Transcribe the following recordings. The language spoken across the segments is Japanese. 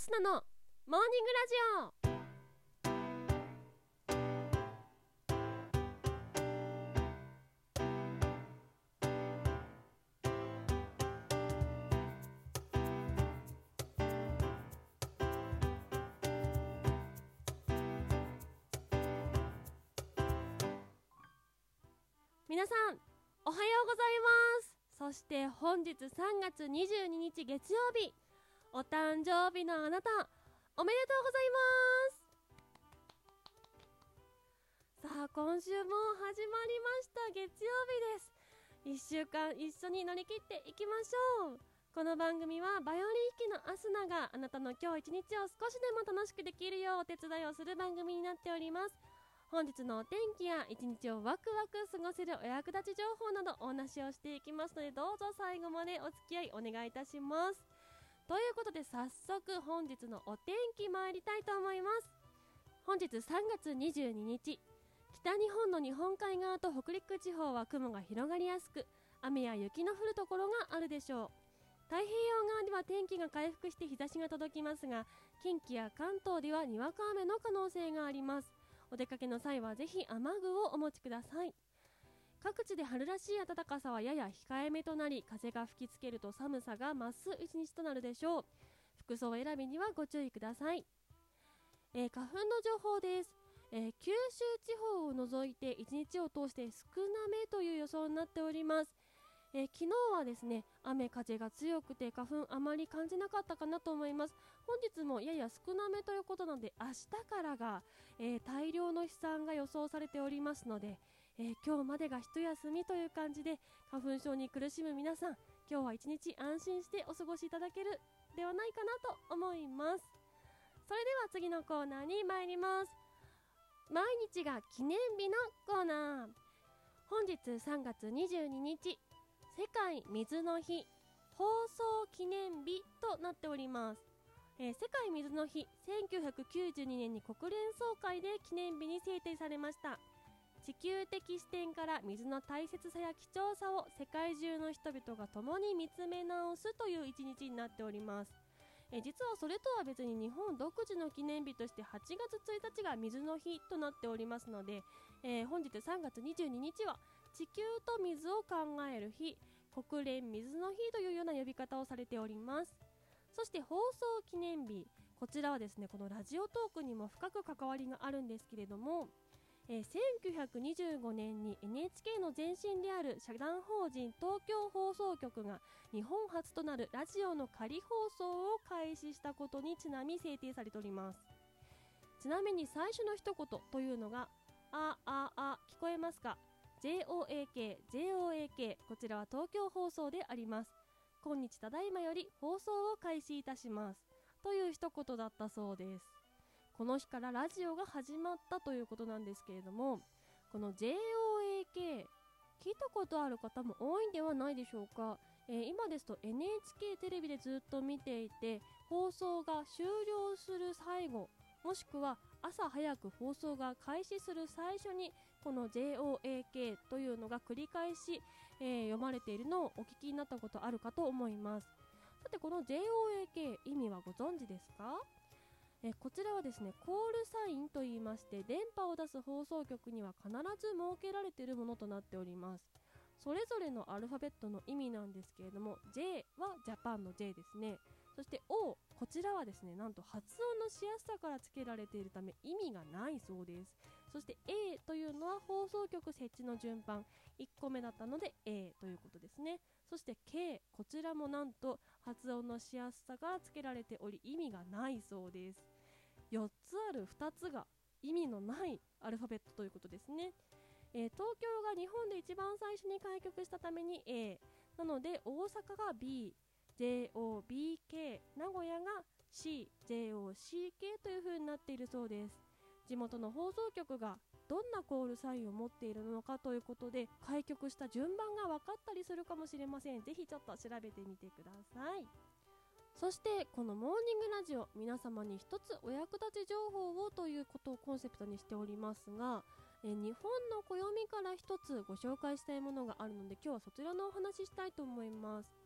スナのモーニングラジオ。皆さんおはようございます。そして本日3月22日月曜日。お誕生日のあなたおめでとうございます。さあ今週も始まりました月曜日です。1週間一緒に乗り切っていきましょう。この番組はバイオリン弾きのアスナがあなたの今日一日を少しでも楽しくできるようお手伝いをする番組になっております。本日のお天気や一日をワクワク過ごせるお役立ち情報などお話をしていきますのでどうぞ最後までお付き合いお願いいたします。ということで早速本日のお天気参りたいと思います。本日3月22日北日本の日本海側と北陸地方は雲が広がりやすく雨や雪の降るところがあるでしょう。太平洋側では天気が回復して日差しが届きますが近畿や関東ではにわか雨の可能性があります。お出かけの際はぜひ雨具をお持ちください。各地で春らしい暖かさはやや控えめとなり風が吹きつけると寒さが増す一日となるでしょう。服装選びにはご注意ください、えー、花粉の情報です、えー、九州地方を除いて1日を通して少なめという予想になっております。えー、昨日はですね雨風が強くて花粉あまり感じなかったかなと思います。本日もやや少なめということなので明日からが、えー、大量の飛散が予想されておりますので、えー、今日までが一休みという感じで花粉症に苦しむ皆さん今日は一日安心してお過ごしいただけるではないかなと思います。それでは次のコーナーに参ります。毎日が記念日のコーナー。本日3月22日世界水の日放送記念日となっております、えー、世界水の日1992年に国連総会で記念日に制定されました。地球的視点から水の大切さや貴重さを世界中の人々が共に見つめ直すという一日になっております。え実はそれとは別に日本独自の記念日として8月1日が水の日となっておりますので、えー、本日3月22日は地球と水を考える日国連水の日というような呼び方をされております。そして放送記念日こちらはですねこのラジオトークにも深く関わりがあるんですけれども、えー、1925年に NHK の前身である社団法人東京放送局が日本初となるラジオの仮放送を開始したことにちなみ制定されております。ちなみに最初の一言というのがあああ聞こえますか？JOAK、JOAK こちらは東京放送であります。今日ただいまより放送を開始いたします。という一言だったそうです。この日からラジオが始まったということなんですけれどもこの JOAK 聞いたことある方も多いんではないでしょうか、えー、今ですと NHK テレビでずっと見ていて放送が終了する最後もしくは朝早く放送が開始する最初にこの JOAK というのが繰り返し、えー、読まれているのをお聞きになったことあるかと思います。さてこの JOAK 意味はご存知ですか？えこちらはですねコールサインと言いまして電波を出す放送局には必ず設けられているものとなっております。それぞれのアルファベットの意味なんですけれども J はジャパンの J ですね。そして O こちらはですねなんと発音のしやすさから付けられているため意味がないそうです。そして A というのは放送局設置の順番。1個目だったので A ということですね。そして K こちらもなんと発音のしやすさが付けられており意味がないそうです。4つある2つが意味のないアルファベットということですね、えー、東京が日本で一番最初に開局したために A なので大阪が B JOBK 名古屋が CJOCK という風になっているそうです。地元の放送局がどんなコールサインを持っているのかということで開局した順番が分かったりするかもしれません。ぜひちょっと調べてみてください。そしてこのモーニングラジオ皆様に一つお役立ち情報をということをコンセプトにしておりますがえ日本の暦から一つご紹介したいものがあるので今日はそちらのお話ししたいと思います。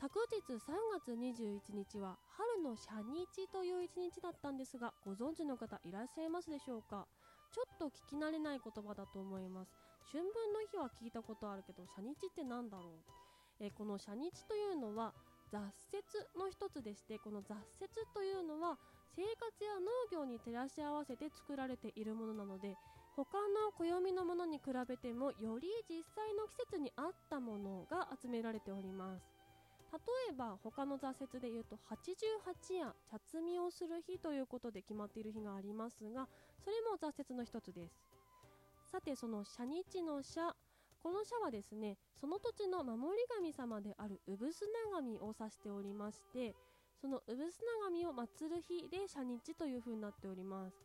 昨日3月21日は春の社日という一日だったんです。がご存知の方いらっしゃいます。でしょうかちょっと聞き慣れない言葉だと思います。春分の日は聞いたことあるけど社日って何だろうえ、この社日というのは雑雪の一つでしてこの雑雪というのは生活や農業に照らし合わせて作られているものなので他の暦のものに比べてもより実際の季節に合ったものが集められております。例えば他の挫折でいうと88夜茶摘みをする日ということで決まっている日がありますがそれも挫折の一つです。さてその社日の社この社はですねその土地の守り神様である産砂神を指しておりましてその産砂神を祀る日で社日という風になっております。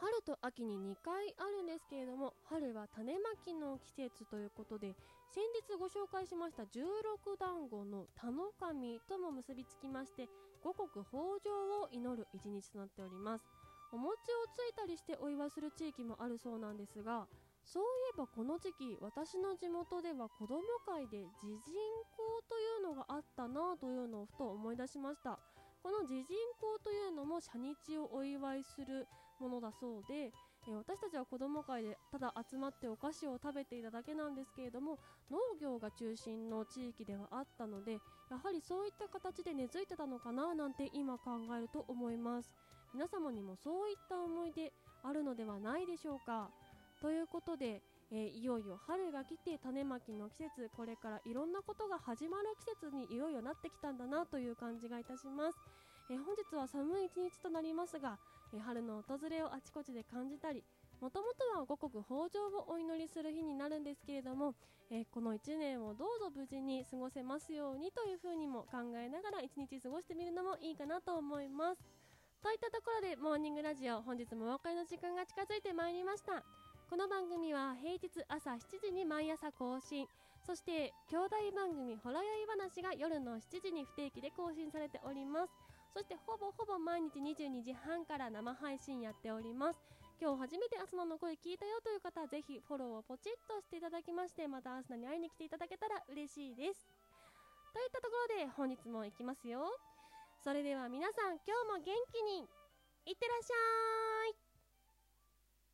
春と秋に2回あるんですけれども春は種まきの季節ということで先日ご紹介しました十六団子の田の神とも結びつきまして五穀豊穣を祈る一日となっております。お餅をついたりしてお祝いする地域もあるそうなんですがそういえばこの時期私の地元では子ども会で自人公というのがあったなというのをふと思い出しました。この自人公というのも社日をお祝いするものだそうで、え私たちは子ども会でただ集まってお菓子を食べていただけなんですけれども農業が中心の地域ではあったのでやはりそういった形で根付いてたのかななんて今考えると思います。皆様にもそういった思い出あるのではないでしょうか。ということで、えー、いよいよ春が来て種まきの季節。これからいろんなことが始まる季節にいよいよなってきたんだなという感じがいたします、えー、本日は寒い一日となりますが、え、春の訪れをあちこちで感じたりもともとは五穀豊穣をお祈りする日になるんですけれども、えこの1年をどうぞ無事に過ごせますようにというふうにも考えながら一日過ごしてみるのもいいかなと思います。といったところでモーニングラジオ本日もお別れの時間が近づいてまいりました。この番組は平日朝7時に毎朝更新。そして兄弟番組ほろ酔い話が夜の7時に不定期で更新されております。そしてほぼほぼ毎日22時半から生配信やっております。今日初めてアスナの声聞いたよという方はぜひフォローをポチッとしていただきましてまたアスナに会いに来ていただけたら嬉しいです。といったところで本日も行きますよ。それでは皆さん今日も元気にいってらっしゃい。